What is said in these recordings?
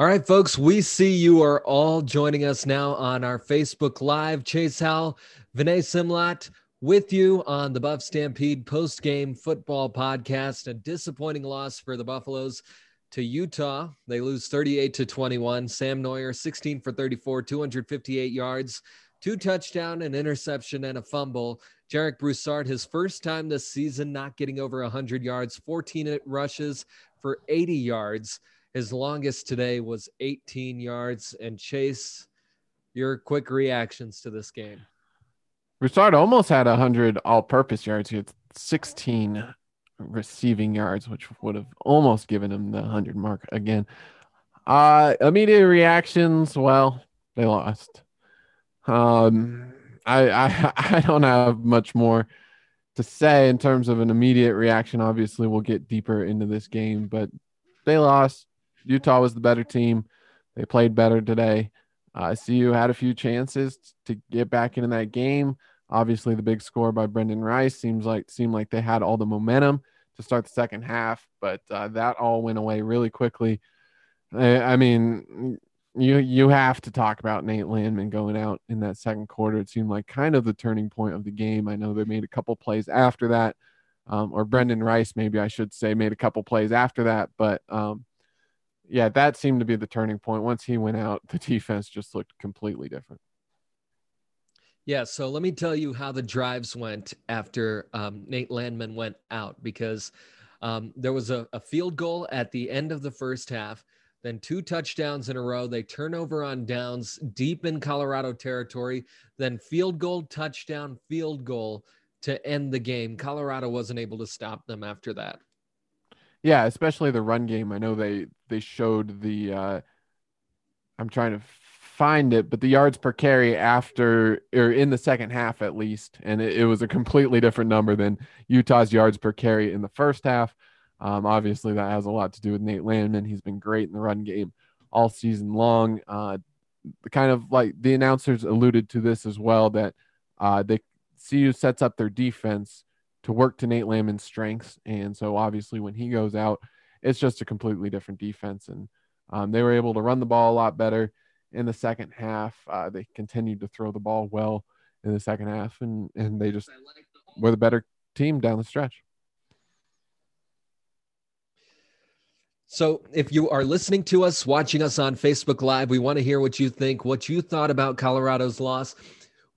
All right, folks, we see you are all joining us now on our Facebook Live. Chase Howell, Vinay Simlat with you on the Buff Stampede post game football podcast. A disappointing loss for the Buffaloes to Utah. They lose 38 to 21. Sam Noyer, 16 for 34, 258 yards, two touchdown, an interception, and a fumble. Jarek Broussard, his first time this season, not getting over 100 yards, 14 rushes for 80 yards. His longest today was 18 yards. And Chase, your quick reactions to this game. Broussard almost had 100 all purpose yards. He had 16 receiving yards, which would have almost given him the 100 mark again. Uh, immediate reactions. Well, they lost. Um, I, I, I don't have much more to say in terms of an immediate reaction. Obviously, we'll get deeper into this game, but they lost. Utah was the better team. They played better today. I Uh, CU had a few chances to get back into that game. Obviously, the big score by Brendan Rice seems like seemed like they had all the momentum to start the second half, but uh, that all went away really quickly. I, I, mean, you you have to talk about Nate Landman going out in that second quarter. It seemed like kind of the turning point of the game. I know they made a couple plays after that, um, or Brendan Rice, maybe I should say, made a couple plays after that, but um, yeah, that seemed to be the turning point. Once he went out, the defense just looked completely different. Yeah, so let me tell you how the drives went after um, Nate Landman went out because um, there was a, a, field goal at the end of the first half, then two touchdowns in a row. They turn over on downs deep in Colorado territory, then field goal, touchdown, field goal to end the game. Colorado wasn't able to stop them after that. Yeah, especially the run game. I know they they showed the uh I'm trying to find it, but the yards per carry after or in the second half at least, and it, it was a completely different number than Utah's yards per carry in the first half. Um, obviously, that has a lot to do with Nate Landman. He's been great in the run game all season long. Uh, kind of like the announcers alluded to this as well that uh, the CU sets up their defense to work to Nate Landman's strengths. And so obviously when he goes out, it's just a completely different defense. And um, they were able to run the ball a lot better in the second half. Uh, they continued to throw the ball well in the second half, and, and they just were the better team down the stretch. So, if you are listening to us, watching us on Facebook Live, we want to hear what you think, what you thought about Colorado's loss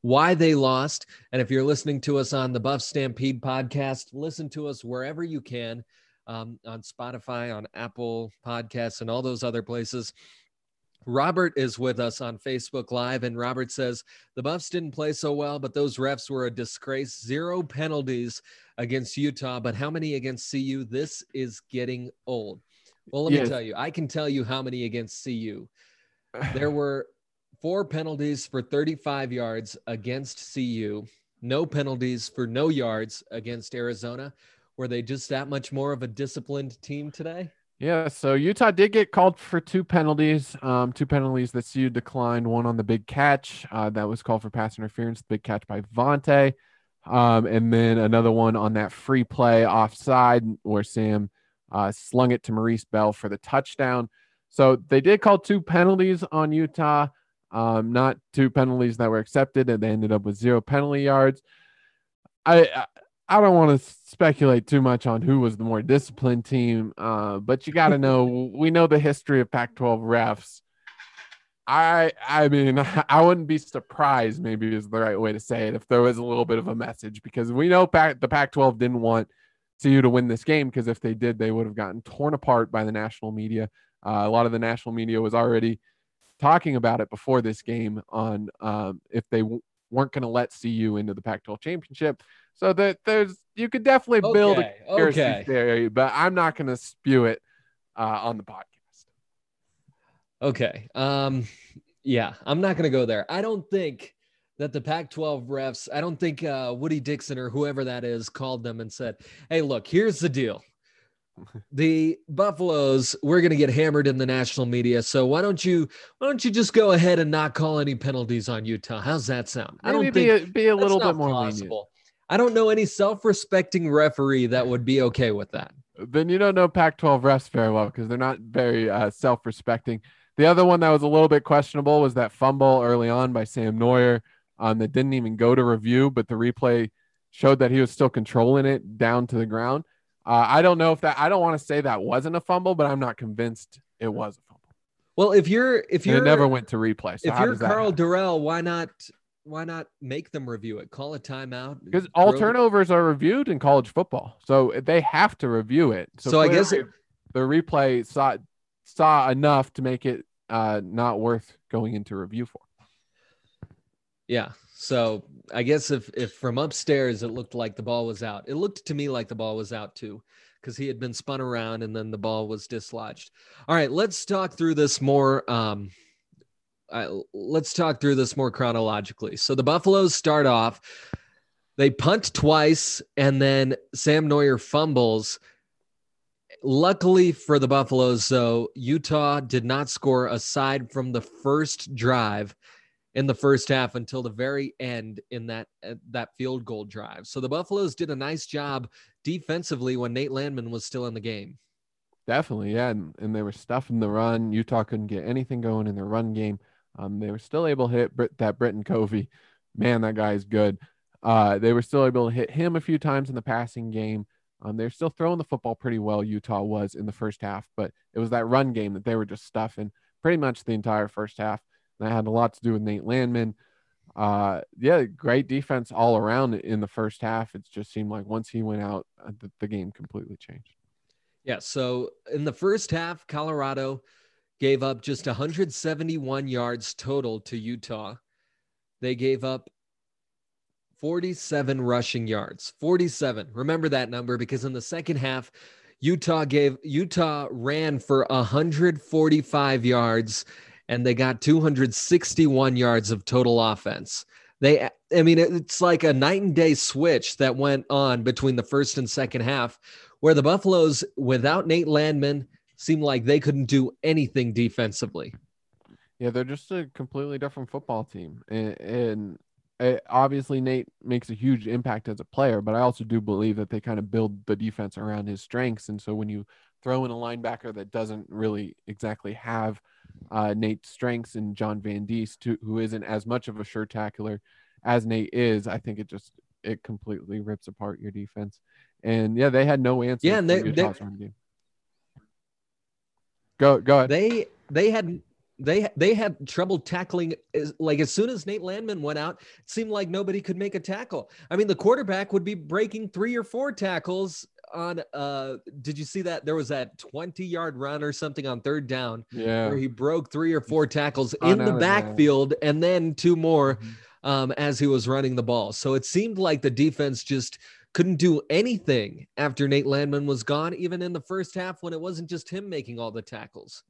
why they lost. And if you're listening to us on the Buff Stampede podcast, listen to us wherever you can um, on Spotify, on Apple Podcasts, and all those other places. Robert is with us on Facebook Live, and Robert says the Buffs didn't play so well, but those refs were a disgrace. Zero penalties against Utah, but how many against CU? This is getting old. Well, let yes. me tell you, I can tell you how many against CU. There were four penalties for 35 yards against CU, no penalties for no yards against Arizona. Were they just that much more of a disciplined team today? Yeah, so Utah did get called for two penalties, um, two penalties that CU declined. One on the big catch uh, that was called for pass interference, the big catch by Vontae, um, and then another one on that free play offside where Sam uh, slung it to Maurice Bell for the touchdown. So they did call two penalties on Utah um, not two penalties that were accepted, and they ended up with zero penalty yards. I I don't want to speculate too much on who was the more disciplined team, uh, but you got to know we know the history of Pac-12 refs. I I mean I wouldn't be surprised maybe is the right way to say it if there was a little bit of a message because we know Pac, the Pac-12 didn't want CU to win this game because if they did they would have gotten torn apart by the national media. Uh, a lot of the national media was already talking about it before this game on um, if they w- weren't going to let CU into the Pac-12 championship. So that there's you could definitely okay, build a conspiracy okay. theory, but I'm not going to spew it uh, on the podcast. Okay. Um, yeah, I'm not going to go there. I don't think that the Pac-12 refs. I don't think uh, Woodie Dixon or whoever that is called them and said, "Hey, look, here's the deal the Buffaloes, we're going to get hammered in the national media. So why don't you why don't you just go ahead and not call any penalties on Utah? How's that sound? Maybe I don't be think a, be a little bit more possible. Lenient. I don't know any self-respecting referee that would be okay with that. Then you don't know Pac-12 refs very well because they're not very uh, self-respecting. The other one that was a little bit questionable was that fumble early on by Sam Noyer um, that didn't even go to review, but the replay showed that he was still controlling it down to the ground. Uh, I don't know if that. I don't want to say that wasn't a fumble, but I'm not convinced it was a fumble. Well, if you're if it never went to replay. So if you're Karl? Dorrell, why not why not make them review it? Call a timeout. because all turnovers are reviewed in college football, so they have to review it. So I guess clearly the replay saw saw enough to make it uh, not worth going into review for. Yeah. So I guess if if from upstairs it looked like the ball was out, it looked to me like the ball was out too, because he had been spun around and then the ball was dislodged. All right, let's talk through this more. Um, let's talk through this more chronologically. So the Buffaloes start off, they punt twice, and then Sam Noyer fumbles. Luckily for the Buffaloes, though, Utah did not score aside from the first drive in the first half until the very end in that uh, that field goal drive. So the Buffaloes did a nice job defensively when Nate Landman was still in the game. Definitely, yeah, and, and they were stuffing the run. Utah couldn't get anything going in their run game. Um, they were still able to hit Brit- that Britton Covey. Man, that guy is good. Uh, they were still able to hit him a few times in the passing game. Um, they're still throwing the football pretty well. Utah was in the first half, but it was that run game that they were just stuffing pretty much the entire first half. That had a lot to do with Nate Landman. Uh, yeah, great defense all around in the first half. It just seemed like once he went out, uh, the, the game completely changed. Yeah. So in the first half, Colorado gave up just 171 yards total to Utah. They gave up 47 rushing yards. 47. Remember that number because in the second half, Utah gave Utah ran for 145 yards and they got 261 yards of total offense. They I mean it's like a night and day switch that went on between the first and second half where the Buffaloes without Nate Landman seemed like they couldn't do anything defensively. Yeah, they're just a completely different football team, and, and uh, obviously Nate makes a huge impact as a player. But I also do believe that they kind of build the defense around his strengths, and so when you throw in a linebacker that doesn't really exactly have uh, Nate's strengths and John Van Diest, who isn't as much of a sure tackler as Nate is, I think it just it completely rips apart your defense. And yeah, they had no answer. Yeah, and they- they- game. Go go ahead. They they had they they had trouble tackling like as soon as Nate Landman went out, it seemed like nobody could make a tackle. I mean, the quarterback would be breaking three or four tackles on uh did you see that there was that 20 yard run or something on third down yeah. where he broke three or four tackles in the backfield and then two more Mhm. um, as he was running the ball. So it seemed like the defense just couldn't do anything after Nate Landman was gone, even in the first half when it wasn't just him making all the tackles.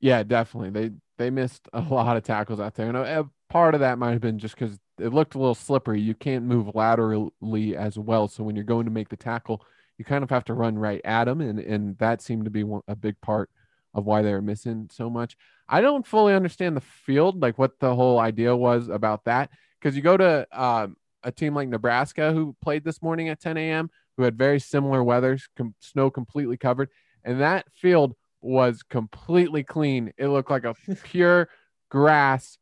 Yeah, definitely. They they missed a lot of tackles out there, and a, a part of that might have been just because it looked a little slippery. You can't move laterally as well, so when you're going to make the tackle, you kind of have to run right at him, and and that seemed to be one, a big part of why they were missing so much. I don't fully understand the field, like what the whole idea was about that, because you go to um, a team like Nebraska who played this morning at 10 a.m. who had very similar weather, com- snow completely covered, and that field was completely clean. It looked like a pure grass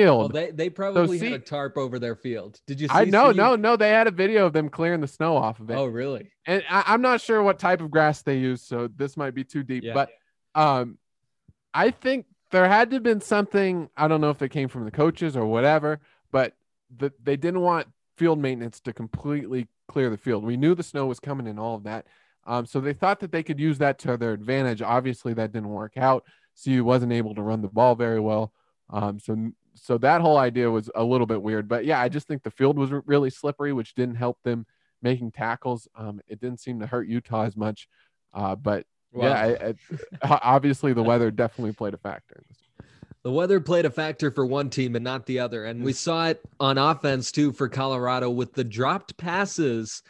Well, they, they probably see- had a tarp over their field. Did you see? I know, see- no, no, they had a video of them clearing the snow off of it. Oh, really? and I, I'm not sure what type of grass they use, so this might be too deep. Yeah. But um, I think there had to have been something. I don't know if they came from the coaches or whatever, but the, they didn't want field maintenance to completely clear the field. We knew the snow was coming and all of that, um, so they thought that they could use that to their advantage. Obviously, that didn't work out. CU wasn't able to run the ball very well. Um, so so that whole idea was a little bit weird. But yeah, I just think the field was really slippery, which didn't help them making tackles. Um, it didn't seem to hurt Utah as much. Uh, but Well, yeah, I, I, obviously the weather definitely played a factor. the weather played a factor for one team and not the other. And we saw it on offense too for Colorado with the dropped passes.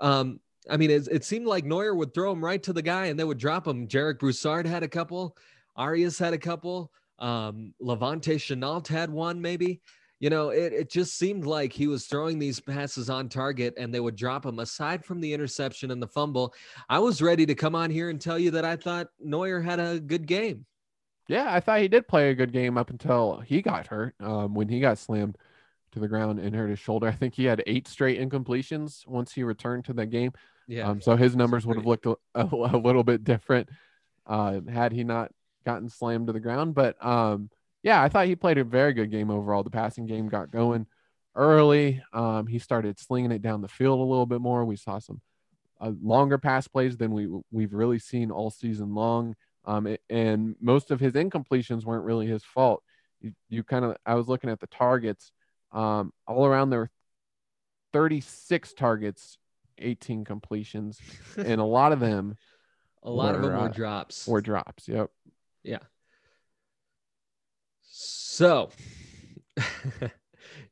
Um, I mean, it, it seemed like Noyer would throw them right to the guy and they would drop them. Jarek Broussard had a couple, Arias had a couple, um, La'Vontae Shenault had one, maybe. You know, it, it just seemed like he was throwing these passes on target and they would drop him Aside from the interception and the fumble, I was ready to come on here and tell you that I thought Noyer had a good game. Yeah, I thought he did play a good game up until he got hurt. Um, when he got slammed to the ground and hurt his shoulder, I think he had eight straight incompletions once he returned to the game. Yeah. Um, so his numbers would have looked a, a, a little bit different uh, had he not gotten slammed to the ground. But um, yeah, I thought he played a very good game overall. The passing game got going early. Um, he started slinging it down the field a little bit more. We saw some uh, longer pass plays than we we've really seen all season long. Um, it, and most of his incompletions weren't really his fault. You, you kind of, I was looking at the targets um, all around. There were 36 targets, 18 completions, and a lot of them, a lot were, of them were uh, drops. were drops. Yep. Yeah. So,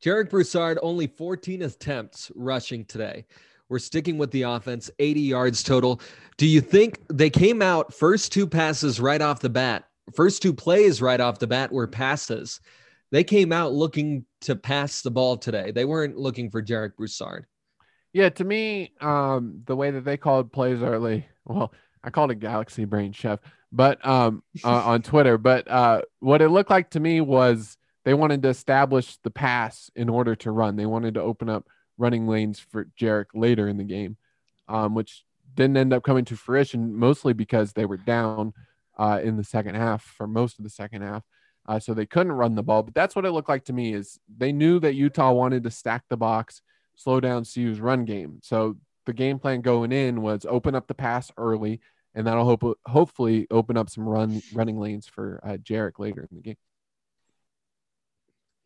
Jarek Broussard only 14 attempts rushing today. We're sticking with the offense, 80 yards total. Do you think they came out first two passes right off the bat? First two plays right off the bat were passes. They came out looking to pass the ball today. They weren't looking for Jarek Broussard. Yeah, to me, um, the way that they called plays early, well, I called it Galaxy Brain Chef, but um, uh, on Twitter. But uh, what it looked like to me was they wanted to establish the pass in order to run. They wanted to open up running lanes for Jarek later in the game, um, which didn't end up coming to fruition, mostly because they were down uh, in the second half for most of the second half. Uh, so they couldn't run the ball. But that's what it looked like to me is they knew that Utah wanted to stack the box, slow down CU's run game. So the game plan going in was open up the pass early, and that'll hope hopefully open up some run running lanes for uh, Jarek later in the game.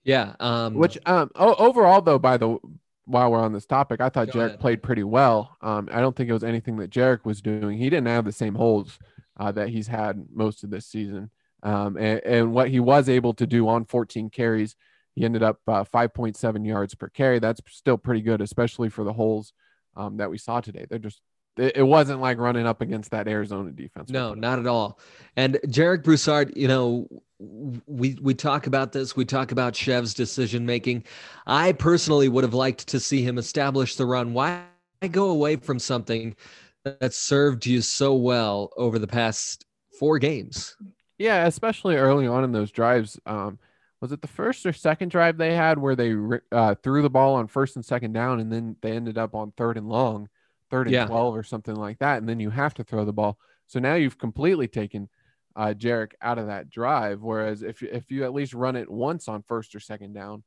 Yeah. Um, Which um o- overall though, by the while we're on this topic, I thought Jarek ahead. played pretty well. Um, I don't think it was anything that Jarek was doing. He didn't have the same holes uh, that he's had most of this season. Um, and, and what he was able to do on 14 carries, he ended up uh, 5.7 yards per carry. That's still pretty good, especially for the holes um, that we saw today. They're just it, wasn't like running up against that Arizona defense. No, not at all. And Jarek Broussard, you know, we we talk about this. We talk about Chev's decision making. I personally would have liked to see him establish the run. Why go away from something that served you so well over the past four games? Yeah, especially early on in those drives. Um, was it the first or second drive they had where they uh, threw the ball on first and second down, and then they ended up on third and long, third and Yeah. twelve or something like that, and then you have to throw the ball. So now you've completely taken uh, Jarek out of that drive. Whereas if if you at least run it once on first or second down,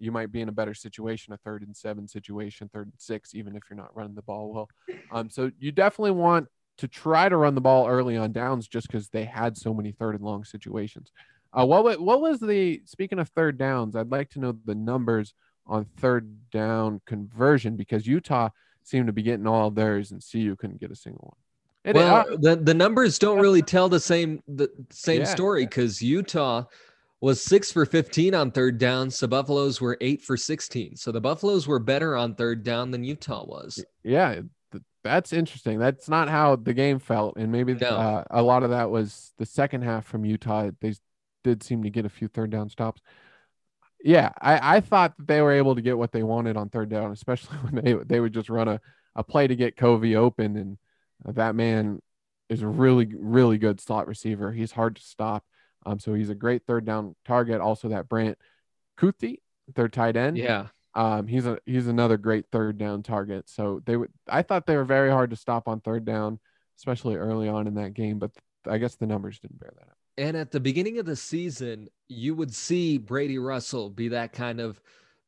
you might be in a better situation, a third and seven situation, third and six, even if you're not running the ball well. Um, so you definitely want to try to run the ball early on downs just because they had so many third and long situations. Uh, what what was the speaking of third downs? I'd like to know the numbers on third down conversion because Utah seemed to be getting all theirs and CU couldn't get a single one. It- well, uh, the the numbers don't really tell the same the same Yeah. story because Utah was six for 15 on third down. So Buffaloes were eight for 16. So the Buffaloes were better on third down than Utah was. yeah, that's interesting. That's not how the game felt, and maybe No. uh, a lot of that was the second half from Utah. They did seem to get a few third down stops. Yeah, I, I thought that they were able to get what they wanted on third down, especially when they they would just run a, a play to get Covey open, and that man is a really really good slot receiver. He's hard to stop, um, so he's a great third down target. Also, that Brant Kuithe, their tight end, Yeah. um, he's a he's another great third down target. So they would I thought they were very hard to stop on third down, especially early on in that game. But I guess the numbers didn't bear that out. And at the beginning of the season, you would see Brady Russell be that kind of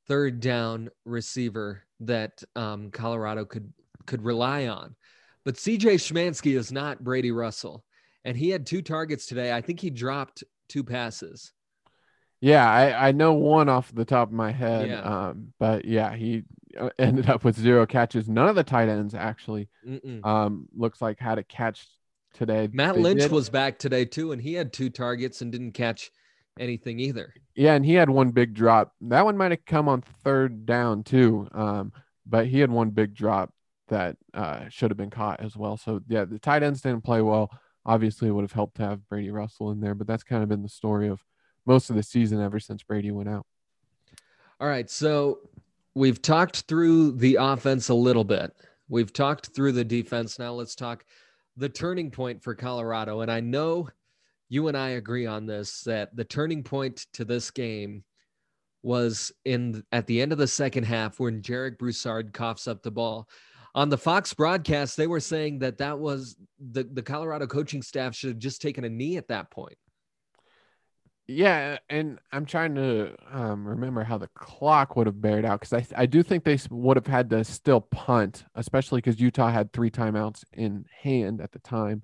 third down receiver that um, Colorado could could rely on. But CJ Schmanski is not Brady Russell, and he had two targets today. I think he dropped two passes. Yeah, I, I know one off the top of my head. Yeah. Um, but yeah, he uh, ended up with zero catches. None of the tight ends actually um looks like had a catch today. Matt They Lynch did- was back today too, and he had two targets and didn't catch anything either. Yeah, and he had one big drop. That one might have come on third down too. Um, but he had one big drop that uh, should have been caught as well. So yeah, the tight ends didn't play well. Obviously, it would have helped to have Brady Russell in there, but that's kind of been the story of most of the season ever since Brady went out. All right. So we've talked through the offense a little bit. We've talked through the defense. Now let's talk the turning point for Colorado. And I know you and I agree on this that the turning point to this game was in at the end of the second half when Jarek Broussard coughs up the ball. On the Fox broadcast, they were saying that that was the, the Colorado coaching staff should have just taken a knee at that point. Yeah, and I'm trying to um, remember how the clock would have bared out because I, I do think they would have had to still punt, especially because Utah had three timeouts in hand at the time.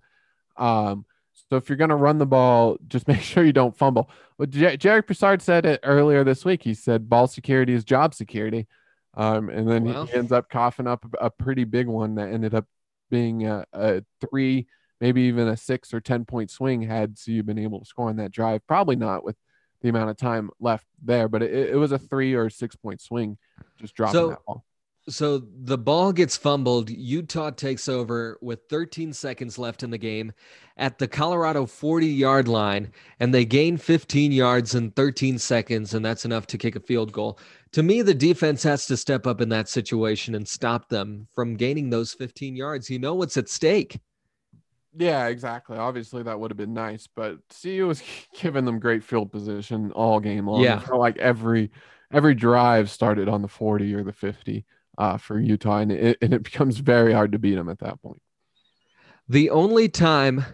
Um, so if you're going to run the ball, just make sure you don't fumble. But J- Jarek Broussard said it earlier this week. He said ball security is job security. Um, and then well. he ends up coughing up a, a, pretty big one that ended up being a, a three – maybe even a six or 10 point swing had CU been able to score on that drive. Probably not with the amount of time left there, but it, it was a three or six point swing just dropping so, that ball. So the ball gets fumbled. Utah takes over with 13 seconds left in the game at the Colorado 40 yard line, and they gain 15 yards in 13 seconds, and that's enough to kick a field goal. To me, the defense has to step up in that situation and stop them from gaining those 15 yards. You know what's at stake. Yeah, exactly. Obviously, that would have been nice, but CU was giving them great field position all game long. Yeah, like every every drive started on the forty or the fifty uh, for Utah, and it, and it becomes very hard to beat them at that point. The only time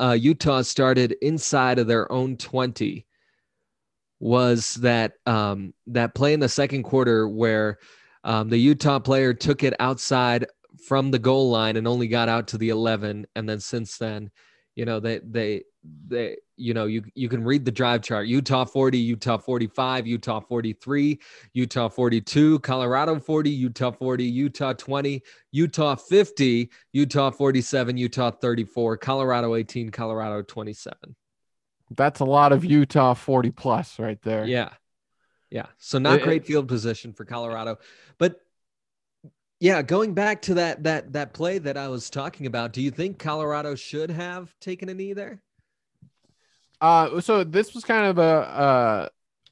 uh, Utah started inside of their own twenty was that um, that play in the second quarter where um, the Utah player took it outside from the goal line and only got out to the 11 and then since then you know they they they you know you you can read the drive chart. Utah 40 utah 45 utah 43 utah 42 colorado 40 utah 40 utah 20 utah 50 utah 47 utah 34 colorado 18 colorado 27 that's a lot of utah 40 plus right there. Yeah. Yeah. So not great field position for colorado. But yeah, going back to that that that play that I was talking about, do you think Colorado should have taken a knee there? Uh, so this was kind of a, a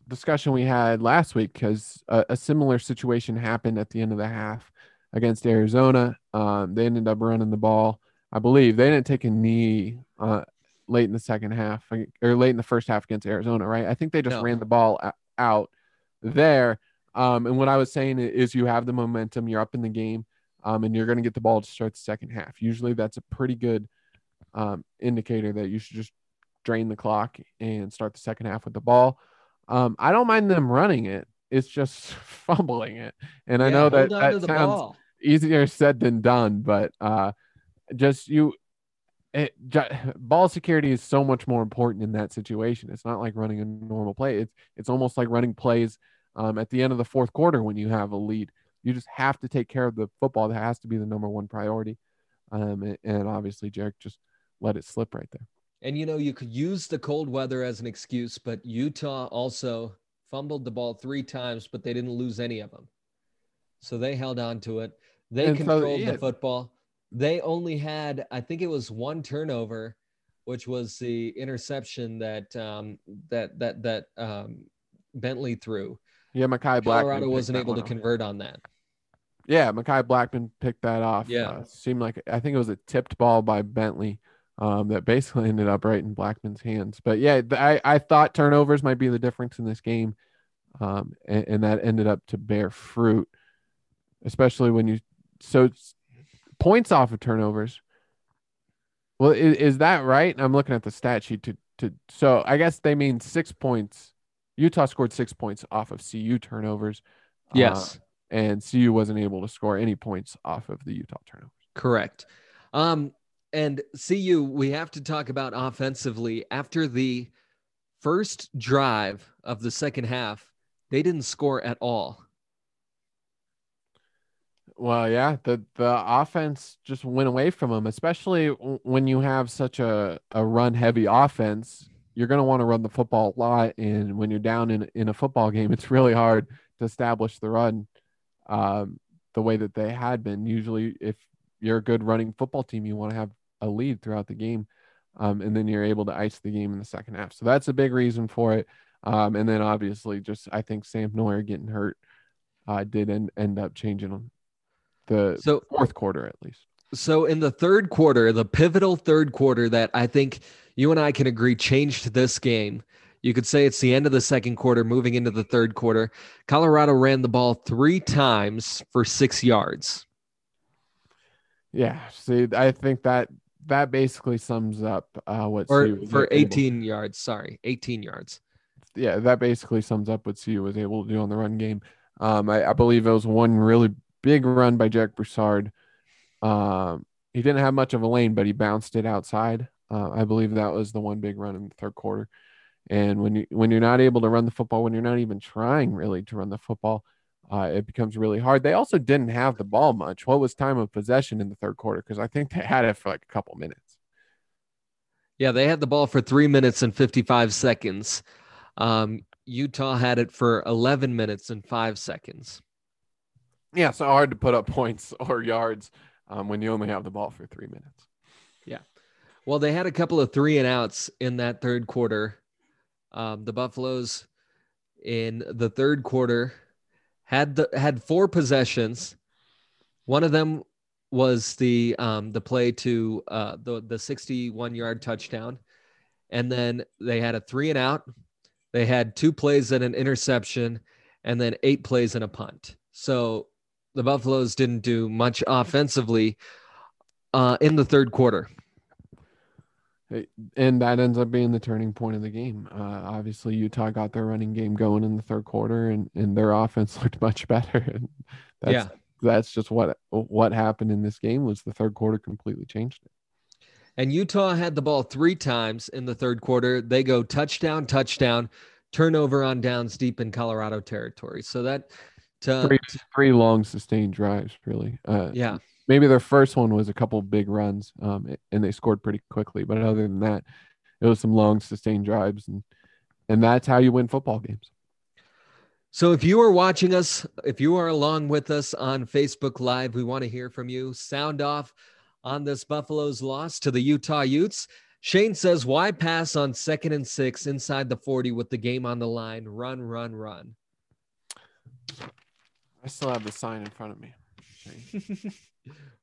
discussion we had last week because a, a, similar situation happened at the end of the half against Arizona. Um, they ended up running the ball. I believe they didn't take a knee uh, late in the second half or late in the first half against Arizona, right? I think they just no. ran the ball out there. Um, and what I was saying is you have the momentum, you're up in the game, um, and you're going to get the ball to start the second half. Usually that's a pretty good um, indicator that you should just drain the clock and start the second half with the ball. Um, I don't mind them running it. It's just fumbling it. And yeah, I know that that sounds ball. easier said than done, but uh, just you it, ball security is so much more important in that situation. It's not like running a normal play. It's it's almost like running plays um, at the end of the fourth quarter when you have a lead. You just have to take care of the football. That has to be the number one priority. Um, and, and obviously, Jarek just let it slip right there. And you know, you could use the cold weather as an excuse, but Utah also fumbled the ball three times, but they didn't lose any of them. So they held on to it. They and controlled so, yeah. the football. They only had, I think it was one turnover, which was the interception that um, that that that um, Bentley threw. Yeah, Mekhi Blackmon. Colorado wasn't able to convert on that. Yeah, Mekhi Blackmon picked that off. Yeah, uh, seemed like I think it was a tipped ball by Bentley um, that basically ended up right in Blackmon's hands. But yeah, I, I thought turnovers might be the difference in this game, um, and, and that ended up to bear fruit, especially when you so points off of turnovers. Well, is, is that right? I'm looking at the stat sheet to to so I guess they mean six points Utah scored six points off of CU turnovers. Yes. Uh, and CU wasn't able to score any points off of the Utah turnovers. Correct. Um, and CU, we have to talk about offensively. After the first drive of the second half, they didn't score at all. Well, yeah, the the offense just went away from them, especially when you have such a, a run heavy offense you're going to want to run the football a lot. And when you're down in, in a football game, it's really hard to establish the run um, the way that they had been. Usually, if you're a good running football team, you want to have a lead throughout the game. Um, and then you're able to ice the game in the second half. So that's a big reason for it. Um, and then obviously, just I think Sam Noyer getting hurt uh, did end, end up changing the so, fourth quarter at least. So in the third quarter, the pivotal third quarter that I think you and I can agree changed this game. You could say it's the end of the second quarter, moving into the third quarter. Colorado ran the ball three times for six yards. Yeah, see, I think that that basically sums up uh, what or CU for able- 18 yards. Sorry, 18 yards. yeah, that basically sums up what CU was able to do on the run game. Um, I, I believe it was one really big run by Jack Broussard. Um, he didn't have much of a lane, but he bounced it outside. Uh, I believe that was the one big run in the third quarter. And when you when you're not able to run the football, when you're not even trying really to run the football, uh, it becomes really hard. They also didn't have the ball much. What was time of possession in the third quarter? Because I think they had it for like a couple minutes. Yeah, they had the ball for three minutes and 55 seconds. Um, Utah had it for 11 minutes and five seconds. Yeah, so hard to put up points or yards um, when you only have the ball for three minutes. Well, they had a couple of three and outs in that third quarter. Um, the Buffaloes in the third quarter had the, had four possessions. One of them was the um, the play to uh, the the 61 yard touchdown, and then they had a three and out. They had two plays and an interception, and then eight plays and a punt. So the Buffaloes didn't do much offensively uh, in the third quarter. And that ends up being the turning point of the game. Uh, obviously, Utah got their running game going in the third quarter, and, and their offense looked much better. And that's, Yeah. that's just what what happened in this game was the third quarter completely changed it. And Utah had the ball three times in the third quarter. They go touchdown, touchdown, turnover on downs deep in Colorado territory. So that, to, Three, three long sustained drives, really. Uh, yeah, maybe their first one was a couple big runs, um, and they scored pretty quickly. But other than that, it was some long sustained drives, and and that's how you win football games. So if you are watching us, if you are along with us on Facebook Live, we want to hear from you. Sound off on this Buffaloes loss to the Utah Utes. Shane says, why pass on second and six inside the 40 with the game on the line? Run, run, run. I still have the sign in front of me.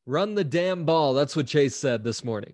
Run the damn ball. That's what Chase said this morning.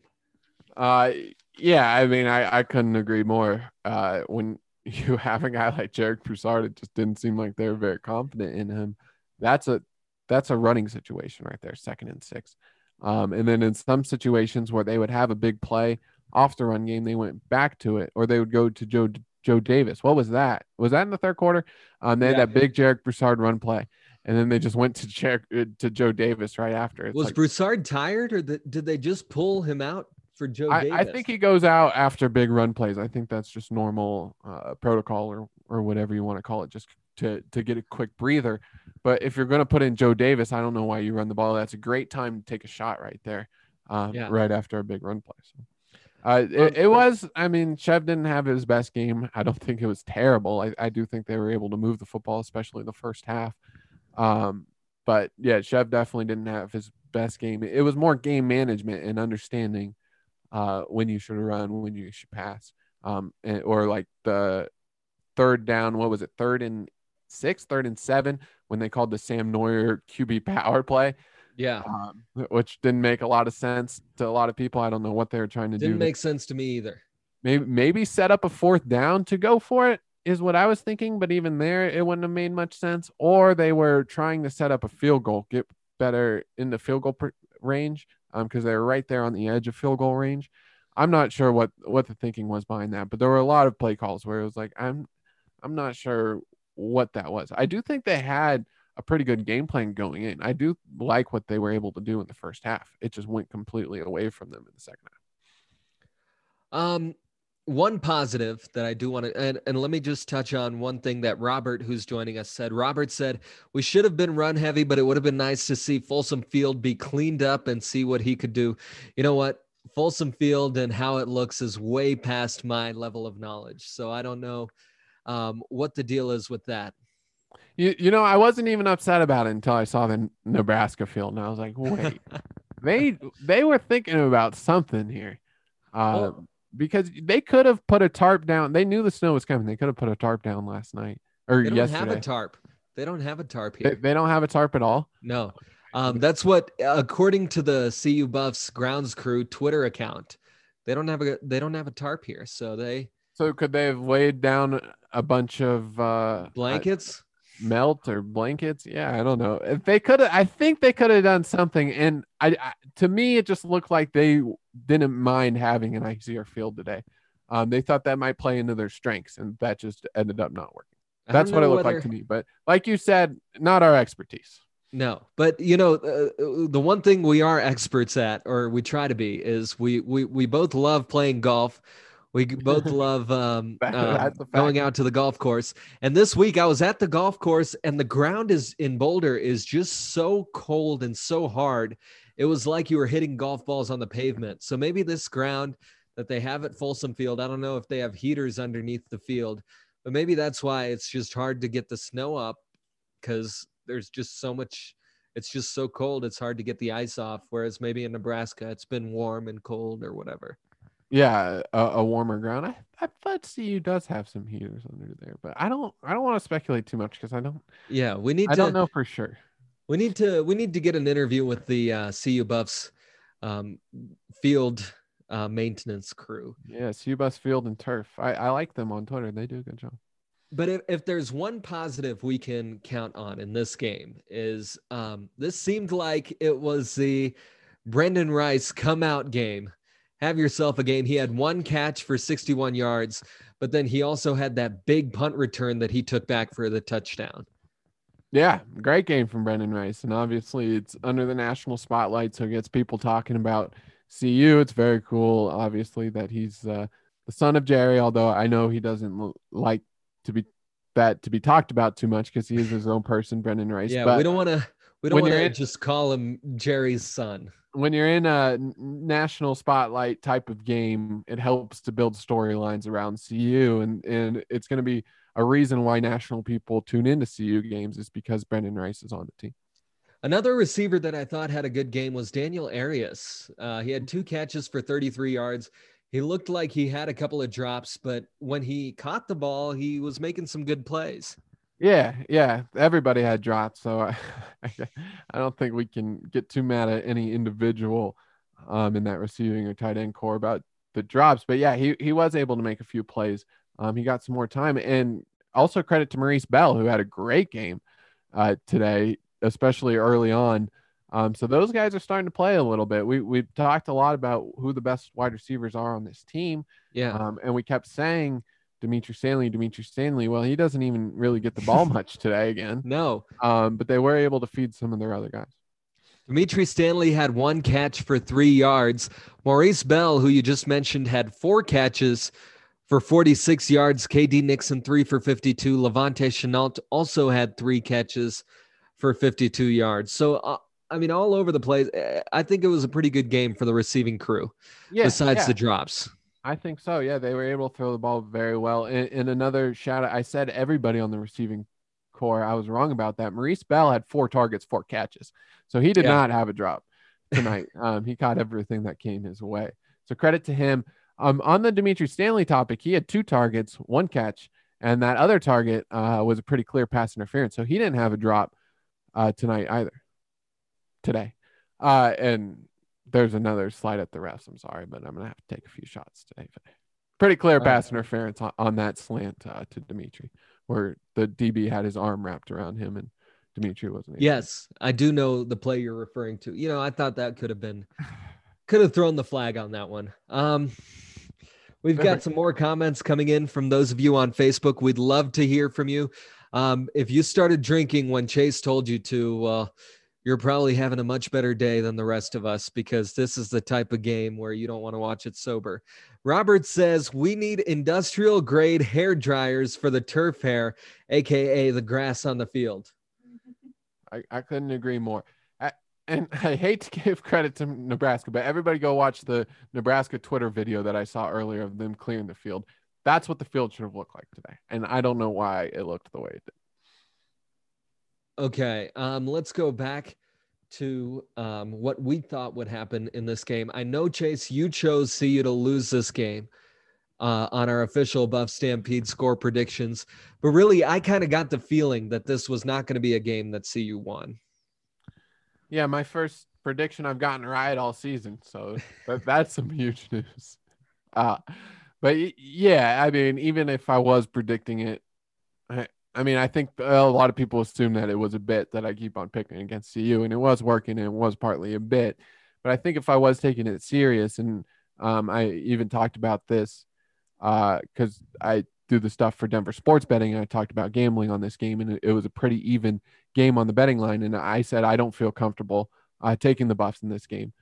Uh, yeah, I mean, I, I couldn't agree more. Uh, when you have a guy like Jarek Broussard, it just didn't seem like they were very confident in him. That's a that's a running situation right there, second and six. Um, and then in some situations where they would have a big play off the run game, they went back to it, or they would go to Joe Joe Davis. What was that? Was that in the third quarter? Um, they had that big Jarek Broussard run play, and then they just went to Jarek, uh, to Joe Davis right after. It's Was like- Broussard tired, or the, did they just pull him out for Joe I, Davis? I think he goes out after big run plays. I think that's just normal uh, protocol or or whatever you want to call it, just to to get a quick breather. But if you're going to put in Joe Davis, I don't know why you run the ball. That's a great time to take a shot right there, um, Yeah. right after a big run play. So. Uh, it, it was. I mean, Chev didn't have his best game. I don't think it was terrible. I, I do think they were able to move the football, especially in the first half. Um, but yeah, Chev definitely didn't have his best game. It was more game management and understanding uh, when you should run, when you should pass, um, and, or like the third down. What was it? Third and six, third and seven, when they called the Sam Noyer QB power play, yeah, um, which didn't make a lot of sense to a lot of people. I don't know what they were trying to do. didn't make sense to me either. maybe maybe set up a fourth down to go for it is what I was thinking. But even there, it wouldn't have made much sense. Or they were trying to set up a field goal, get better in the field goal per- range, um, because they were right there on the edge of field goal range. I'm not sure what what the thinking was behind that, but there were a lot of play calls where it was like I'm I'm not sure what that was. I do think they had a pretty good game plan going in. I do like what they were able to do in the first half. It just went completely away from them in the second half. Um, one positive that I do want to, and, and let me just touch on one thing that Robert, who's joining us, said. Robert said, We should have been run heavy, but it would have been nice to see Folsom Field be cleaned up and see what he could do. You know what? Folsom Field and how it looks is way past my level of knowledge. So I don't know um, what the deal is with that. You, you know, I wasn't even upset about it until I saw the Nebraska field, and I was like, wait, they they were thinking about something here, uh, Well- because they could have put a tarp down. They knew the snow was coming. They could have put a tarp down last night or They don't yesterday. have a tarp. They don't have a tarp they, here. they don't have a tarp at all. No. Um, that's what, according to the CU Buffs grounds crew Twitter account, they don't have a they don't have a tarp here, so they So could they have laid down a bunch of uh blankets. Melt or blankets? Yeah, I don't know. If they could have, I think they could have done something. And I, I, to me, it just looked like they didn't mind having an icier field today. Um, they thought that might play into their strengths, and that just ended up not working. That's what it looked like to me. But like you said, not our expertise. No, but you know, uh, the one thing we are experts at, or we try to be, is we we we both love playing golf. We both love um, a going out to the golf course. And this week I was at the golf course, and the ground is in Boulder is just so cold and so hard. It was like you were hitting golf balls on the pavement. So maybe this ground that they have at Folsom Field, I don't know if they have heaters underneath the field, but maybe that's why it's just hard to get the snow up because there's just so much it's just so cold it's hard to get the ice off whereas maybe in nebraska it's been warm and cold or whatever Yeah, a, a warmer ground. I, I thought CU does have some heaters under there, but I don't. I don't want to speculate too much because I don't. yeah we need I to don't know for sure. we need to we need to get an interview with the uh, cu buffs um, field uh, maintenance crew Yeah, CU Buffs Field and Turf. I, I like them on Twitter. They do a good job. but if, if there's one positive we can count on in this game is um, this seemed like it was the brendan rice come out game have yourself a game he had one catch for 61 yards but then he also had that big punt return that he took back for the touchdown Yeah, great game from Brendan Rice, and obviously it's under the national spotlight, so it gets people talking about CU. It's very cool, obviously, that he's uh, the son of Jerry. Although I know he doesn't l- like to be that to be talked about too much because he is his own person, Brendan Rice. yeah but we don't want to we don't when want you're to in- just call him jerry's son when you're in a national spotlight type of game, it helps to build storylines around CU, and and it's going to be a reason why national people tune into CU games is because Brendan Rice is on the team. Another receiver that I thought had a good game was Daniel Arias. Uh, he had two catches for 33 yards. He looked like he had a couple of drops, but when he caught the ball, he was making some good plays. Yeah, yeah. Everybody had drops, so I, I don't think we can get too mad at any individual um, in that receiving or tight end corps about the drops. But yeah, he he was able to make a few plays. Um, he got some more time, and also credit to Maurice Bell who had a great game uh, today, especially early on. Um, so those guys are starting to play a little bit. We we've talked a lot about who the best wide receivers are on this team. Yeah. Um, and we kept saying Dimitri Stanley, Dimitri Stanley. Well, he doesn't even really get the ball much today again. no, Um, but they were able to feed some of their other guys. Dimitri Stanley had one catch for three yards. Maurice Bell, who you just mentioned, had four catches for 46 yards. KD Nixon, three for 52. La'Vontae Shenault also had three catches for 52 yards. So, uh, I mean, all over the place. I think it was a pretty good game for the receiving crew, Yeah, besides yeah, the drops. I think so. Yeah, they were able to throw the ball very well. And, and another shout out, I said everybody on the receiving corps. I was wrong about that. Maurice Bell had four targets, four catches, so he did Yeah. not have a drop tonight. um, he caught everything that came his way. So credit to him. Um, on the Dimitri Stanley topic, he had two targets, one catch, and that other target uh, was a pretty clear pass interference. So he didn't have a drop uh, tonight either. Today, uh, and there's another slide at the refs. I'm sorry, but I'm gonna have to take a few shots today. Pretty clear All pass right. interference on, on that slant uh, to Dimitri, where the DB had his arm wrapped around him and Dimitri wasn't. able- Yes, I do know the play you're referring to. You know, I thought that could have been, could have thrown the flag on that one. Um, we've got some more comments coming in from those of you on Facebook. We'd love to hear from you. Um, if you started drinking when Chase told you to, well, you're probably having a much better day than the rest of us because this is the type of game where you don't want to watch it sober. Robert says we need industrial grade hair dryers for the turf hair, aka the grass on the field. I, I couldn't agree more. I, and I hate to give credit to Nebraska, but everybody go watch the Nebraska Twitter video that I saw earlier of them clearing the field. That's what the field should have looked like today. And I don't know why it looked the way it did. Okay, um, let's go back to um, what we thought would happen in this game. I know, Chase, you chose CU to lose this game uh, on our official Buff Stampede score predictions, but really, I kind of got the feeling that this was not going to be a game that CU won. Yeah, my first prediction I've gotten right all season. So that, that's some huge news. uh, but yeah, I mean, even if I was predicting it, I, I mean, I think a lot of people assume that it was a bit that I keep on picking against CU, and it was working, and it was partly a bit. But I think if I was taking it serious, and um, I even talked about this because uh, I do the stuff for Denver sports betting, and I talked about gambling on this game, and it, it was a pretty even game on the betting line. And I said I don't feel comfortable uh, taking the Buffs in this game.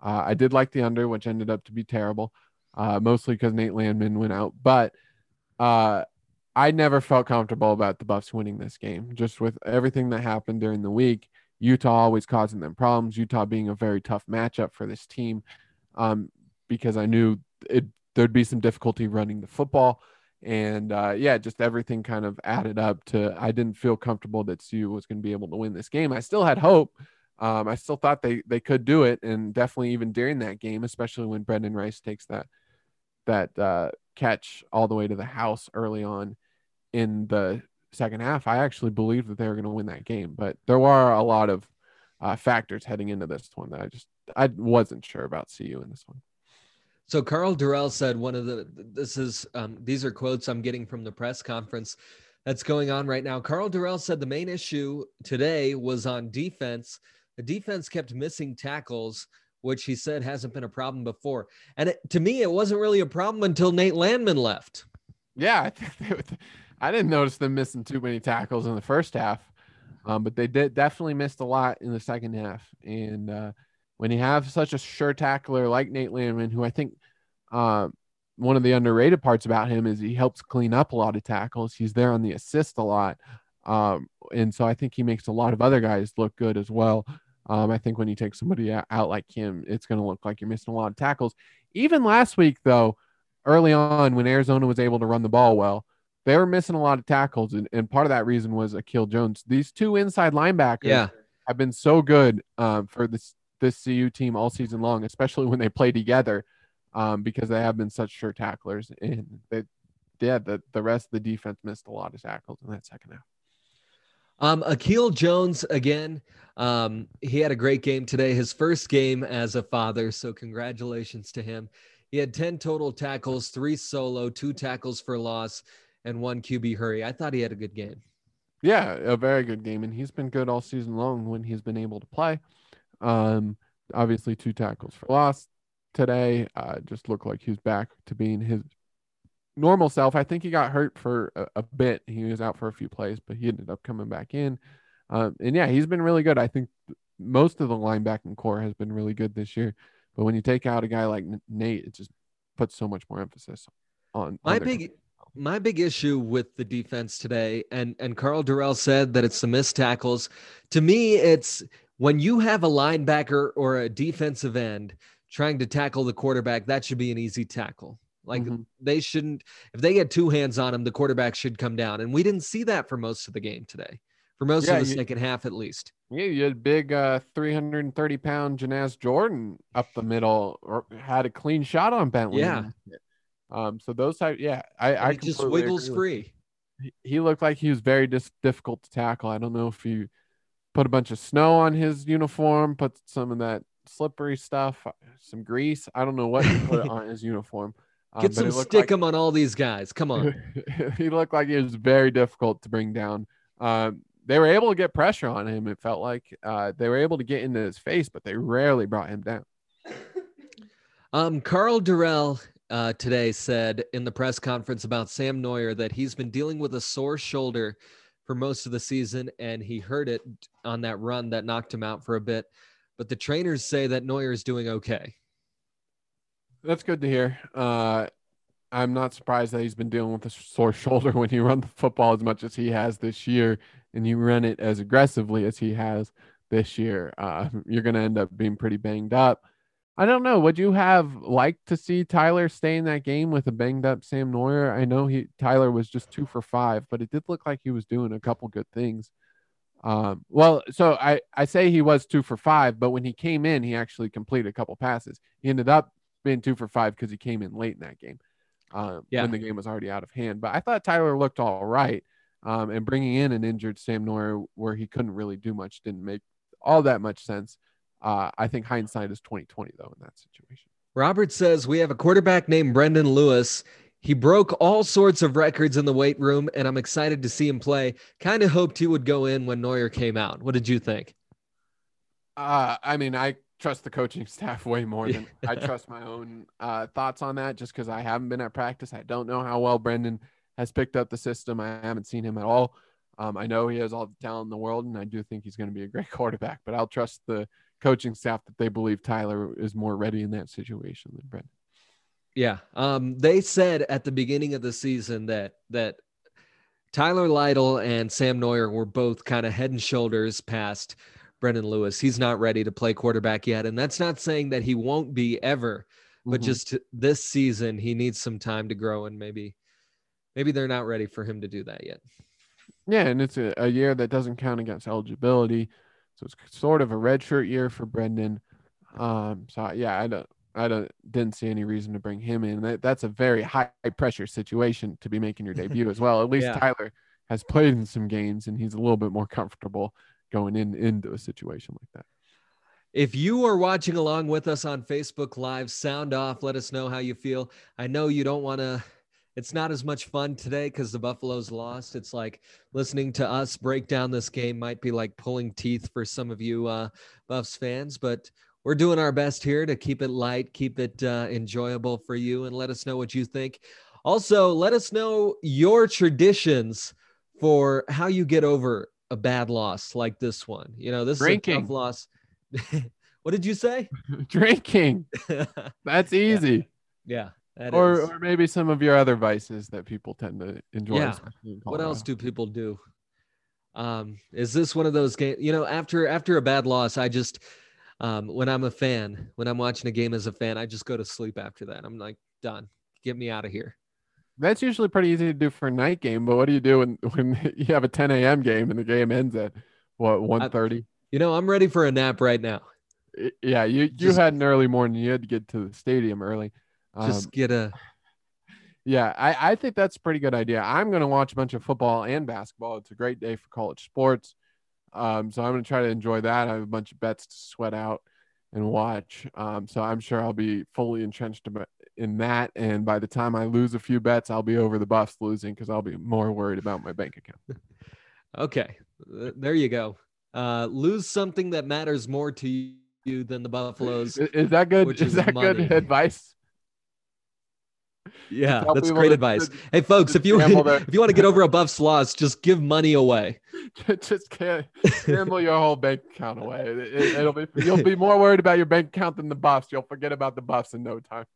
Uh, I did like the under, which ended up to be terrible, uh, mostly because Nate Landman went out, but uh, I never felt comfortable about the Buffs winning this game. Just with everything that happened during the week, Utah always causing them problems. Utah being a very tough matchup for this team, um, because I knew it there'd be some difficulty running the football, and uh, yeah, just everything kind of added up to I didn't feel comfortable that CU was going to be able to win this game. I still had hope. Um, I still thought they they could do it, and definitely even during that game, especially when Brenden Rice takes that that uh, catch all the way to the house early on in the second half, I actually believed that they were going to win that game. But there were a lot of uh, factors heading into this one that I just I wasn't sure about CU in this one. So Karl Dorrell said one of the this is um, these are quotes I'm getting from the press conference that's going on right now. Karl Dorrell said the main issue today was on defense. The defense kept missing tackles, which he said hasn't been a problem before. And it, to me, it wasn't really a problem until Nate Landman left. Yeah, I didn't notice them missing too many tackles in the first half, um, but they did definitely missed a lot in the second half. And uh, when you have such a sure tackler like Nate Landman, who I think uh, one of the underrated parts about him is he helps clean up a lot of tackles. He's there on the assist a lot. Um, and so I think he makes a lot of other guys look good as well. Um, I think when you take somebody out like him, it's going to look like you're missing a lot of tackles. Even last week, though, early on when Arizona was able to run the ball well, they were missing a lot of tackles, and, and part of that reason was Akil Jones. These two inside linebackers yeah. have been so good um, for this this CU team all season long, especially when they play together, um, because they have been such sure tacklers. And they, yeah, the the rest of the defense missed a lot of tackles in that second half. Um, Akil Jones again. Um, he had a great game today, his first game as a father. So congratulations to him. He had 10 total tackles, three solo, two tackles for loss, and one QB hurry. I thought he had a good game. Yeah, a very good game, and he's been good all season long when he's been able to play. Um, obviously, two tackles for loss today. Uh, just looked like he's back to being his normal self. I think he got hurt for a, a, bit. He was out for a few plays, but he ended up coming back in. Um, and yeah, he's been really good. I think most of the linebacking corps has been really good this year. But when you take out a guy like Nate, it just puts so much more emphasis on my big my big issue with the defense today, and and Karl Dorrell said that it's the missed tackles. To me, it's when you have a linebacker or a defensive end trying to tackle the quarterback, that should be an easy tackle. Like mm-hmm. they shouldn't, if they get two hands on him, the quarterback should come down. And we didn't see that for most of the game today, for most yeah, of the you, second half at least. Yeah, you had big uh, 330 pound Janaz Jordan up the middle, or had a clean shot on Bentley. Yeah. Um, so those type, yeah, I, I just wiggles free. He, he looked like he was very dis- difficult to tackle. I don't know if you put a bunch of snow on his uniform, put some of that slippery stuff, some grease. I don't know what you put on his uniform. Um, Get some stick like, on all these guys. Come on. he looked like it was very difficult to bring down. Um, they were able to get pressure on him. It felt like uh, they were able to get into his face, but they rarely brought him down. Um, Karl Dorrell uh, today said in the press conference about Sam Noyer that he's been dealing with a sore shoulder for most of the season, and he hurt it on that run that knocked him out for a bit. But the trainers say that Noyer is doing okay. That's good to hear. Uh, I'm not surprised that he's been dealing with a sore shoulder when you run the football as much as he has this year, and you run it as aggressively as he has this year. Uh, you're going to end up being pretty banged up. I don't know. Would you have liked to see Tyler stay in that game with a banged up Sam Noyer? I know he Tyler was just two for five, but it did look like he was doing a couple good things. Um, well, so I, I say he was two for five, but when he came in, he actually completed a couple passes. He ended up being two for five because he came in late in that game um, yeah. when the game was already out of hand. But I thought Tyler looked all right. Um, and bringing in an injured Sam Noyer where he couldn't really do much didn't make all that much sense. Uh, I think hindsight is 2020 though in that situation. Robert says we have a quarterback named Brendon Lewis. He broke all sorts of records in the weight room, and I'm excited to see him play. Kind of hoped he would go in when Noyer came out. What did you think? Uh, I mean, I trust the coaching staff way more than I trust my own uh, thoughts on that just because I haven't been at practice. I don't know how well Brendon has picked up the system. I haven't seen him at all. Um, I know he has all the talent in the world, and I do think he's going to be a great quarterback, but I'll trust the coaching staff that they believe Tyler is more ready in that situation than Brendon. Yeah. Um, they said at the beginning of the season that that Tyler Lytle and Sam Noyer were both kind of head and shoulders past Brendon Lewis. He's not ready to play quarterback yet. And that's not saying that he won't be ever, but mm-hmm. just this season, he needs some time to grow and maybe, maybe they're not ready for him to do that yet. Yeah. And it's a, a year that doesn't count against eligibility. So it's sort of a redshirt year for Brendon. Um, so yeah, I don't, I don't didn't see any reason to bring him in. That, that's a very high pressure situation to be making your debut as well. At least yeah. Tyler has played in some games and he's a little bit more comfortable going in into a situation like that. If you are watching along with us on Facebook Live, sound off. Let us know how you feel. I know you don't want to. It's not as much fun today because the Buffaloes lost. It's like listening to us break down this game might be like pulling teeth for some of you uh, Buffs fans, but we're doing our best here to keep it light, keep it uh, enjoyable for you, and let us know what you think. Also, let us know your traditions for how you get over a bad loss like this one. You know, this Drinking. is a tough loss. what did you say? Drinking. That's easy. Yeah. yeah or, or maybe some of your other vices that people tend to enjoy. Yeah. What else do people do? Um, is this one of those games? You know, after after a bad loss, I just um, when I'm a fan, when I'm watching a game as a fan, I just go to sleep after that. I'm like, done. Get me out of here that's usually pretty easy to do for a night game. But what do you do when, when you have a 10 a.m. game and the game ends at what 1:30? You know, I'm ready for a nap right now. Yeah, you you just, had an early morning. You had to get to the stadium early. Just um, get a. Yeah, I, I think that's a pretty good idea. I'm going to watch a bunch of football and basketball. It's a great day for college sports. Um, so I'm going to try to enjoy that. I have a bunch of bets to sweat out and watch. Um, so I'm sure I'll be fully entrenched in that. And by the time I lose a few bets, I'll be over the Buffs losing because I'll be more worried about my bank account. okay, there you go. Uh, lose something that matters more to you than the Buffaloes. Is that good? Is, is that money. good advice? Yeah, that's great advice. To, hey, folks, if you if you want to get over above Buffs loss, just give money away. just can't gamble your whole bank account away. It, will be you'll be more worried about your bank account than the Buffs. You'll forget about the Buffs in no time.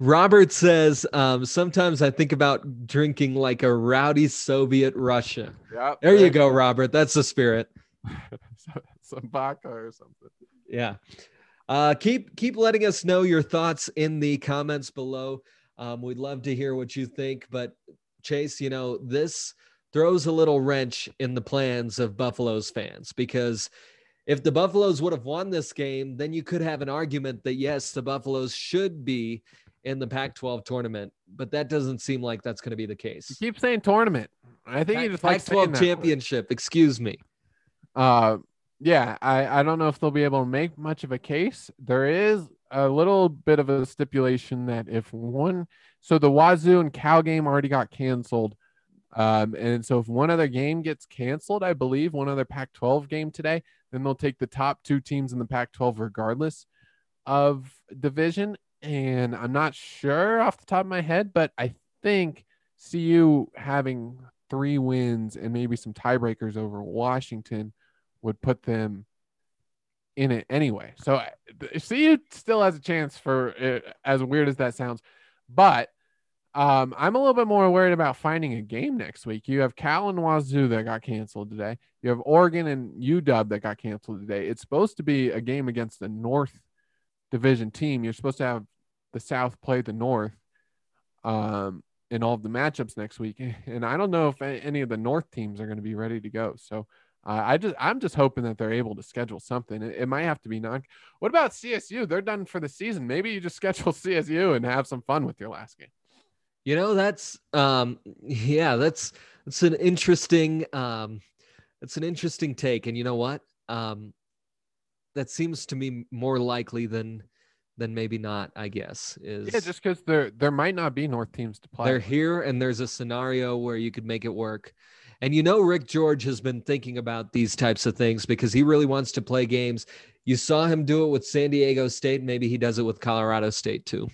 Robert says, um, sometimes I think about drinking like a rowdy Soviet Russia. Yeah. There you go, Robert. That's the spirit. Some vodka or something. Yeah. Uh, keep keep letting us know your thoughts in the comments below. Um, we'd love to hear what you think. But Chase, you know, this throws a little wrench in the plans of Buffaloes fans because if the Buffaloes would have won this game, then you could have an argument that yes, the Buffaloes should be in the Pac 12 tournament, but that doesn't seem like that's going to be the case. You keep saying tournament. I think you just Pac 12 championship. Excuse me. Uh, yeah, I, I don't know if they'll be able to make much of a case. There is a little bit of a stipulation that if one, so the Wazoo and Cal game already got canceled. Um, and so if one other game gets canceled, I believe one other Pac 12 game today, then they'll take the top two teams in the Pac 12 regardless of division. And I'm not sure off the top of my head, but I think CU having three wins and maybe some tiebreakers over Washington would put them in it anyway. So CU still has a chance for it, as weird as that sounds, but um, I'm a little bit more worried about finding a game next week. You have Cal and Wazoo that got canceled today. You have Oregon and UW that got canceled today. It's supposed to be a game against the North Division team. You're supposed to have the South play the North um, in all of the matchups next week, and I don't know if any of the North teams are going to be ready to go. So uh, I just I'm just hoping that they're able to schedule something. It, it, might have to be non. What about CSU? They're done for the season. Maybe you just schedule CSU and have some fun with your last game. You know, that's um yeah, that's that's an interesting um that's an interesting take. And you know what? Um that seems to me more likely than then maybe not. I guess is Yeah, just because there there might not be North teams to play. they're here and there's a scenario where you could make it work. And you know, Rick George has been thinking about these types of things because he really wants to play games. You saw him do it with San Diego State. Maybe he does it with Colorado State too.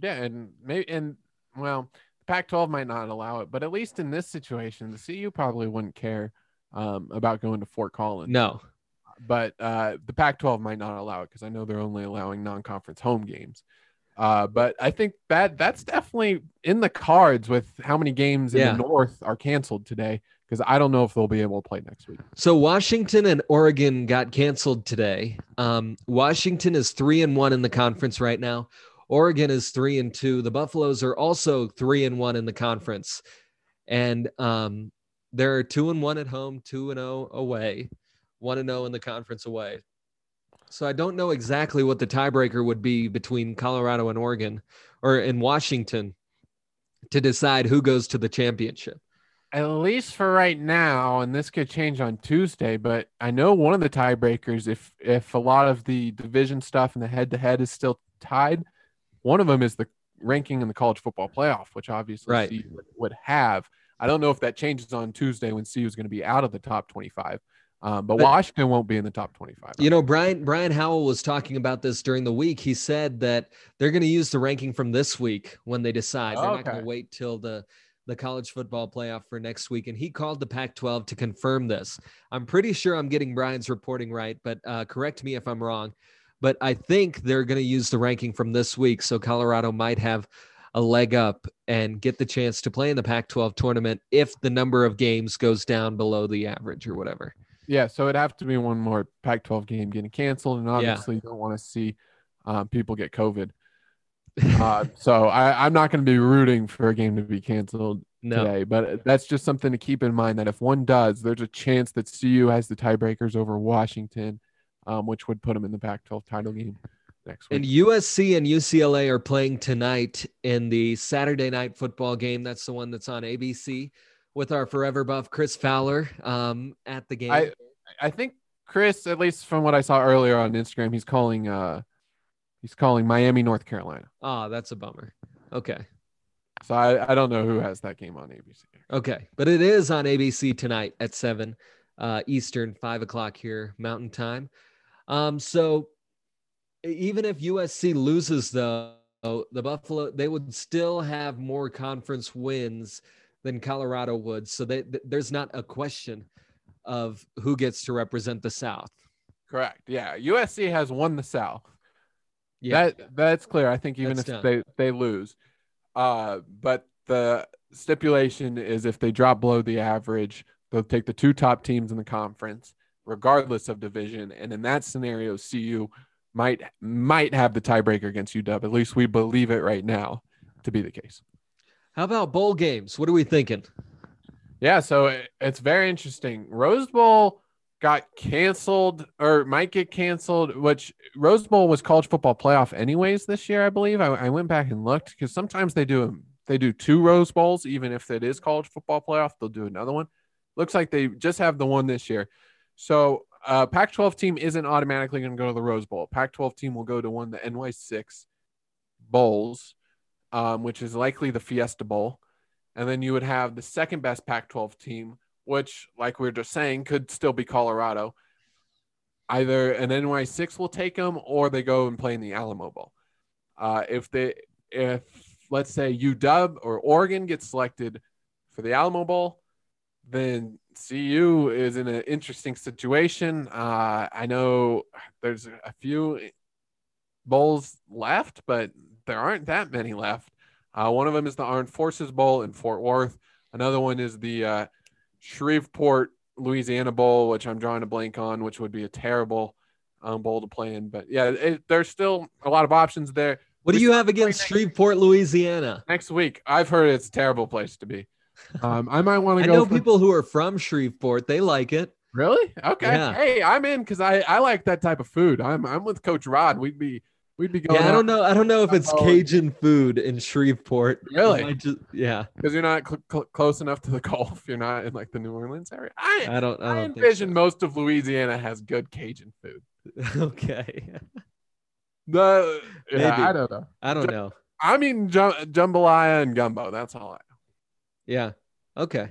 Yeah, and maybe and well, the Pac-12 might not allow it, but at least in this situation, the CU probably wouldn't care um, about going to Fort Collins. No, but uh, the Pac-12 might not allow it because I know they're only allowing non-conference home games. Uh, but I think that that's definitely in the cards with how many games in Yeah. the North are canceled today because I don't know if they'll be able to play next week. So Washington and Oregon got canceled today. Um, Washington is three and one in the conference right now. Oregon is three and two. The Buffaloes are also three and one in the conference, and um, they're two and one at home, two and zero away, one and zero in the conference away. So I don't know exactly what the tiebreaker would be between Colorado and Oregon, or in Washington, to decide who goes to the championship. At least for right now, and this could change on Tuesday, but I know one of the tiebreakers, if if a lot of the division stuff and the head to head is still tied, one of them is the ranking in the college football playoff, which obviously Right. Would, have. I don't know if that changes on Tuesday when CU is going to be out of the top 25, um, but, But- Washington won't be in the top 25. You know, Brian Brian Howell was talking about this during the week. He said that they're going to use the ranking from this week when they decide. They're not going to wait till the the college football playoff for next week. And he called the Pac-12 to confirm this. I'm pretty sure I'm getting Brian's reporting right, but uh, correct me if I'm wrong. But I think they're going to use the ranking from this week, so Colorado might have a leg up and get the chance to play in the Pac-12 tournament if the number of games goes down below the average or whatever. Yeah, so it'd have to be one more Pac-12 game getting canceled, and Yeah. obviously you don't want to see um, people get COVID. Uh, so I, I'm not going to be rooting for a game to be canceled No. today, but that's just something to keep in mind that if one does, there's a chance that CU has the tiebreakers over Washington, um, which would put them in the Pac-12 title game next week. And USC and UCLA are playing tonight in the Saturday night football game. That's the one that's on ABC with our forever buff Chris Fowler um, at the game. I- I think Chris, at least from what I saw earlier on Instagram, he's calling uh, he's calling Miami, North Carolina. oh, that's a bummer. Okay. So I, I don't know who has that game on ABC. Okay. But it is on ABC tonight at 7 uh, Eastern, 5 o'clock here, Mountain Time. Um, so even if USC loses, though, the Buffalo, they would still have more conference wins than Colorado would. So they, th- there's not a question of who gets to represent the South. Correct. Yeah, USC has won the South. Yeah. That that's clear. I think even That's if done. they they lose, uh, but the stipulation is if they drop below the average, they'll take the two top teams in the conference, regardless of division. And in that scenario, CU might might have the tiebreaker against UW. At least we believe it right now to be the case. How about bowl games? What are we thinking? Yeah, so it- it's very interesting. Rose Bowl got canceled or might get canceled, which Rose Bowl was college football playoff anyways this year, I believe. I, I went back and looked because sometimes they do they do two Rose Bowls, even if it is college football playoff, they'll do another one. Looks like they just have the one this year. So uh Pac-12 team isn't automatically going to go to the Rose Bowl. Pac-12 team will go to one of the NY6 bowls, um, which is likely the Fiesta Bowl. And then you would have the second best Pac 12 team, which, like we were just saying, could still be Colorado. Either an NY6 will take them or they go and play in the Alamo Bowl. Uh, if they, if let's say UW or Oregon gets selected for the Alamo Bowl, then CU is in an interesting situation. Uh, I know there's a few bowls left, but there aren't that many left. Uh, one of them is the Armed Forces Bowl in Fort Worth. Another one is the uh, Shreveport, Louisiana Bowl, which I'm drawing a blank on, which would be a terrible um, bowl to play in. But yeah, it, there's still a lot of options there. What do you have against Shreveport, Louisiana? Next week, I've heard it's a terrible place to be. Um, I might want to go. I know for- people who are from Shreveport. They like it. Really? Okay. Yeah. Hey, I'm in because I I like that type of food. I'm I'm with Coach Rod. We'd be we'd be going. Yeah, I don't know. I don't know if it's. Cajun food in Shreveport. Really? I just, yeah. because you're not cl- cl- close enough to the Gulf. You're not in like the New Orleans area. I I don't. I, I, don't envision so. most of Louisiana has good Cajun food. okay. The yeah, Maybe. I don't know. I don't know. I'm eating jum- jambalaya and gumbo. That's all I Yeah. Okay.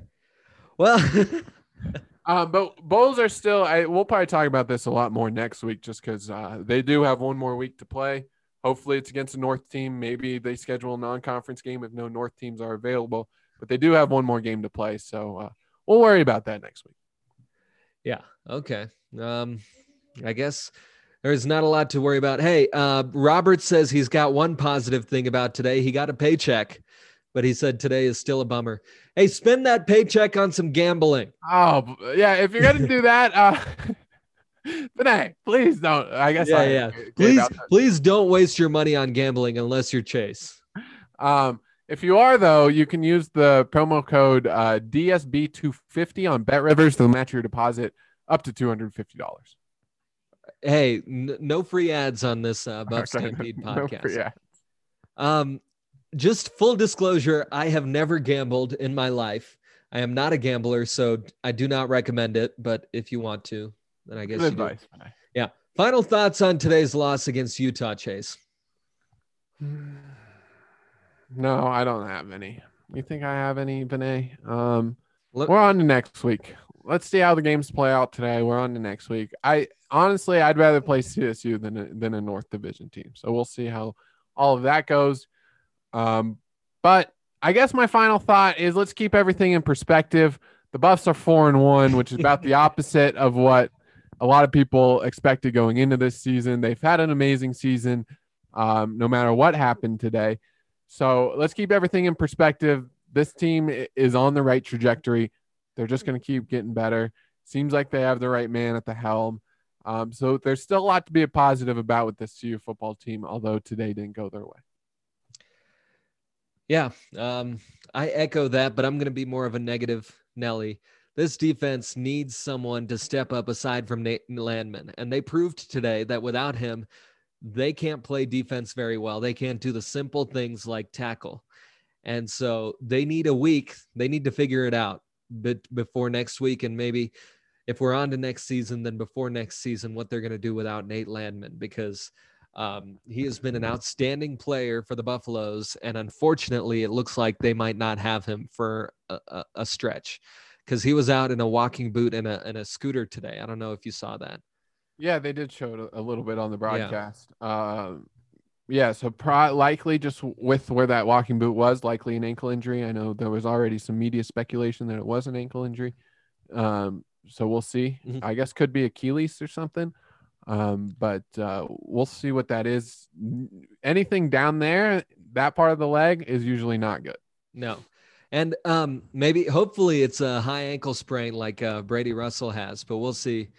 Well, Um, but bowls are still. I we'll probably talk about this a lot more next week, just because uh, they do have one more week to play. Hopefully, it's against a North team. Maybe they schedule a non-conference game if no North teams are available. But they do have one more game to play, so uh, we'll worry about that next week. yeah. Okay. Um, I guess there's not a lot to worry about. Hey, uh, Robert says he's got one positive thing about today. He got a paycheck, but he said today is still a bummer. Hey, spend that paycheck on some gambling. Oh yeah, if you're gonna do that, uh, but hey, please don't. I guess Yeah, I yeah. Please, please don't waste your money on gambling unless you're Chase. Um, if you are though, you can use the promo code uh, DSB250 on Bet Rivers to match your deposit up to two hundred fifty dollars. Hey, n- no free ads on this uh, Buff Stampede podcast. yeah. Um, just full disclosure, I have never gambled in my life. I am not a gambler, so I do not recommend it. But if you want to, then I guess Good you do. advice. Final thoughts on today's loss against Utah, Chase. No, I don't have any. You think I have any, Vinay? Um, Let- we're on to next week. Let's see how the games play out today. We're on to next week. I honestly, I'd rather play CSU than a, than a North Division team. So we'll see how all of that goes. Um, but I guess my final thought is let's keep everything in perspective. The Buffs are four and one, which is about the opposite of what a lot of people expected going into this season. They've had an amazing season, um, no matter what happened today. So let's keep everything in perspective. This team is on the right trajectory. They're just going to keep getting better. Seems like they have the right man at the helm. Um, so there's still a lot to be positive about with this CU football team, although today didn't go their way. Yeah, um, I echo that, but I'm going to be more of a negative Nelly. This defense needs someone to step up aside from Nate Landman. And they proved today that without him, they can't play defense very well. They can't do the simple things like tackle. And so they need a week. They need to figure it out but before next week. And maybe if we're on to next season, then before next season, what they're going to do without Nate Landman, because um, he has been an outstanding player for the Buffaloes, and unfortunately, it looks like they might not have him for a, a, a stretch because he was out in a walking boot and a, and a scooter today. I don't know if you saw that. Yeah, they did show it a, little bit on the broadcast. Um, yeah, so pro- likely just with where that walking boot was, likely an ankle injury. I know there was already some media speculation that it was an ankle injury. Um, so we'll see. Mhm. I guess could be Achilles or something. Um, but uh, we'll see what that is. Anything down there, that part of the leg is usually not good. No. And um, maybe, hopefully, it's a high ankle sprain like uh, Brady Russell has, but we'll see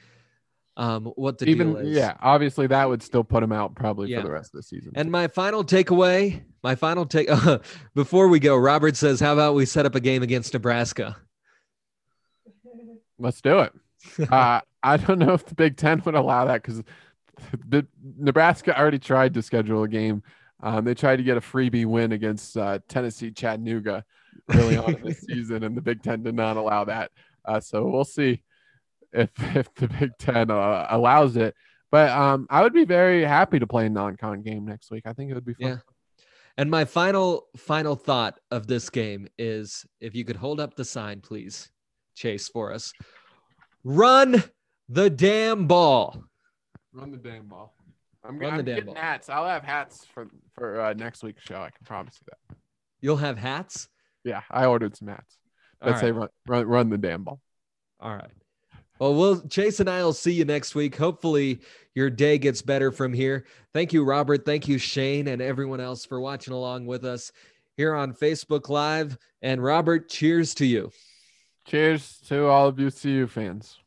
um, what the Even deal is. yeah, obviously that would still put him out probably Yeah. for the rest of the season. And my final takeaway, my final take before we go, Robert says, "How about we set up a game against Nebraska?" Let's do it. uh, I don't know if the Big Ten would allow that because Nebraska already tried to schedule a game. Um, they tried to get a freebie win against uh, Tennessee Chattanooga early on in the season, and the Big Ten did not allow that. Uh, so we'll see if if the Big Ten uh, allows it. But um, I would be very happy to play a non-con game next week. I think it would be fun. Yeah. And my final final thought of this game is if you could hold up the sign, please, Chase, for us. Run the damn ball. Run the damn ball. I'm, Run I'm the damn getting ball. hats. I'll have hats for for uh, next week's show. I can promise you that. You'll have hats. Yeah, I ordered some hats Let's say right. run, run run the damn ball. All right. Well, we'll Chase and I will see you next week. Hopefully, your day gets better from here. Thank you, Robert. Thank you, Shane, and everyone else for watching along with us here on Facebook Live. And Robert, cheers to you. Cheers to all of you CU fans.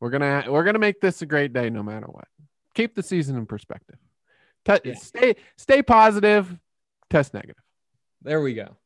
We're gonna we're gonna make this a great day no matter what. Keep the season in perspective. Te- Yeah. Stay stay positive. Test negative. There we go.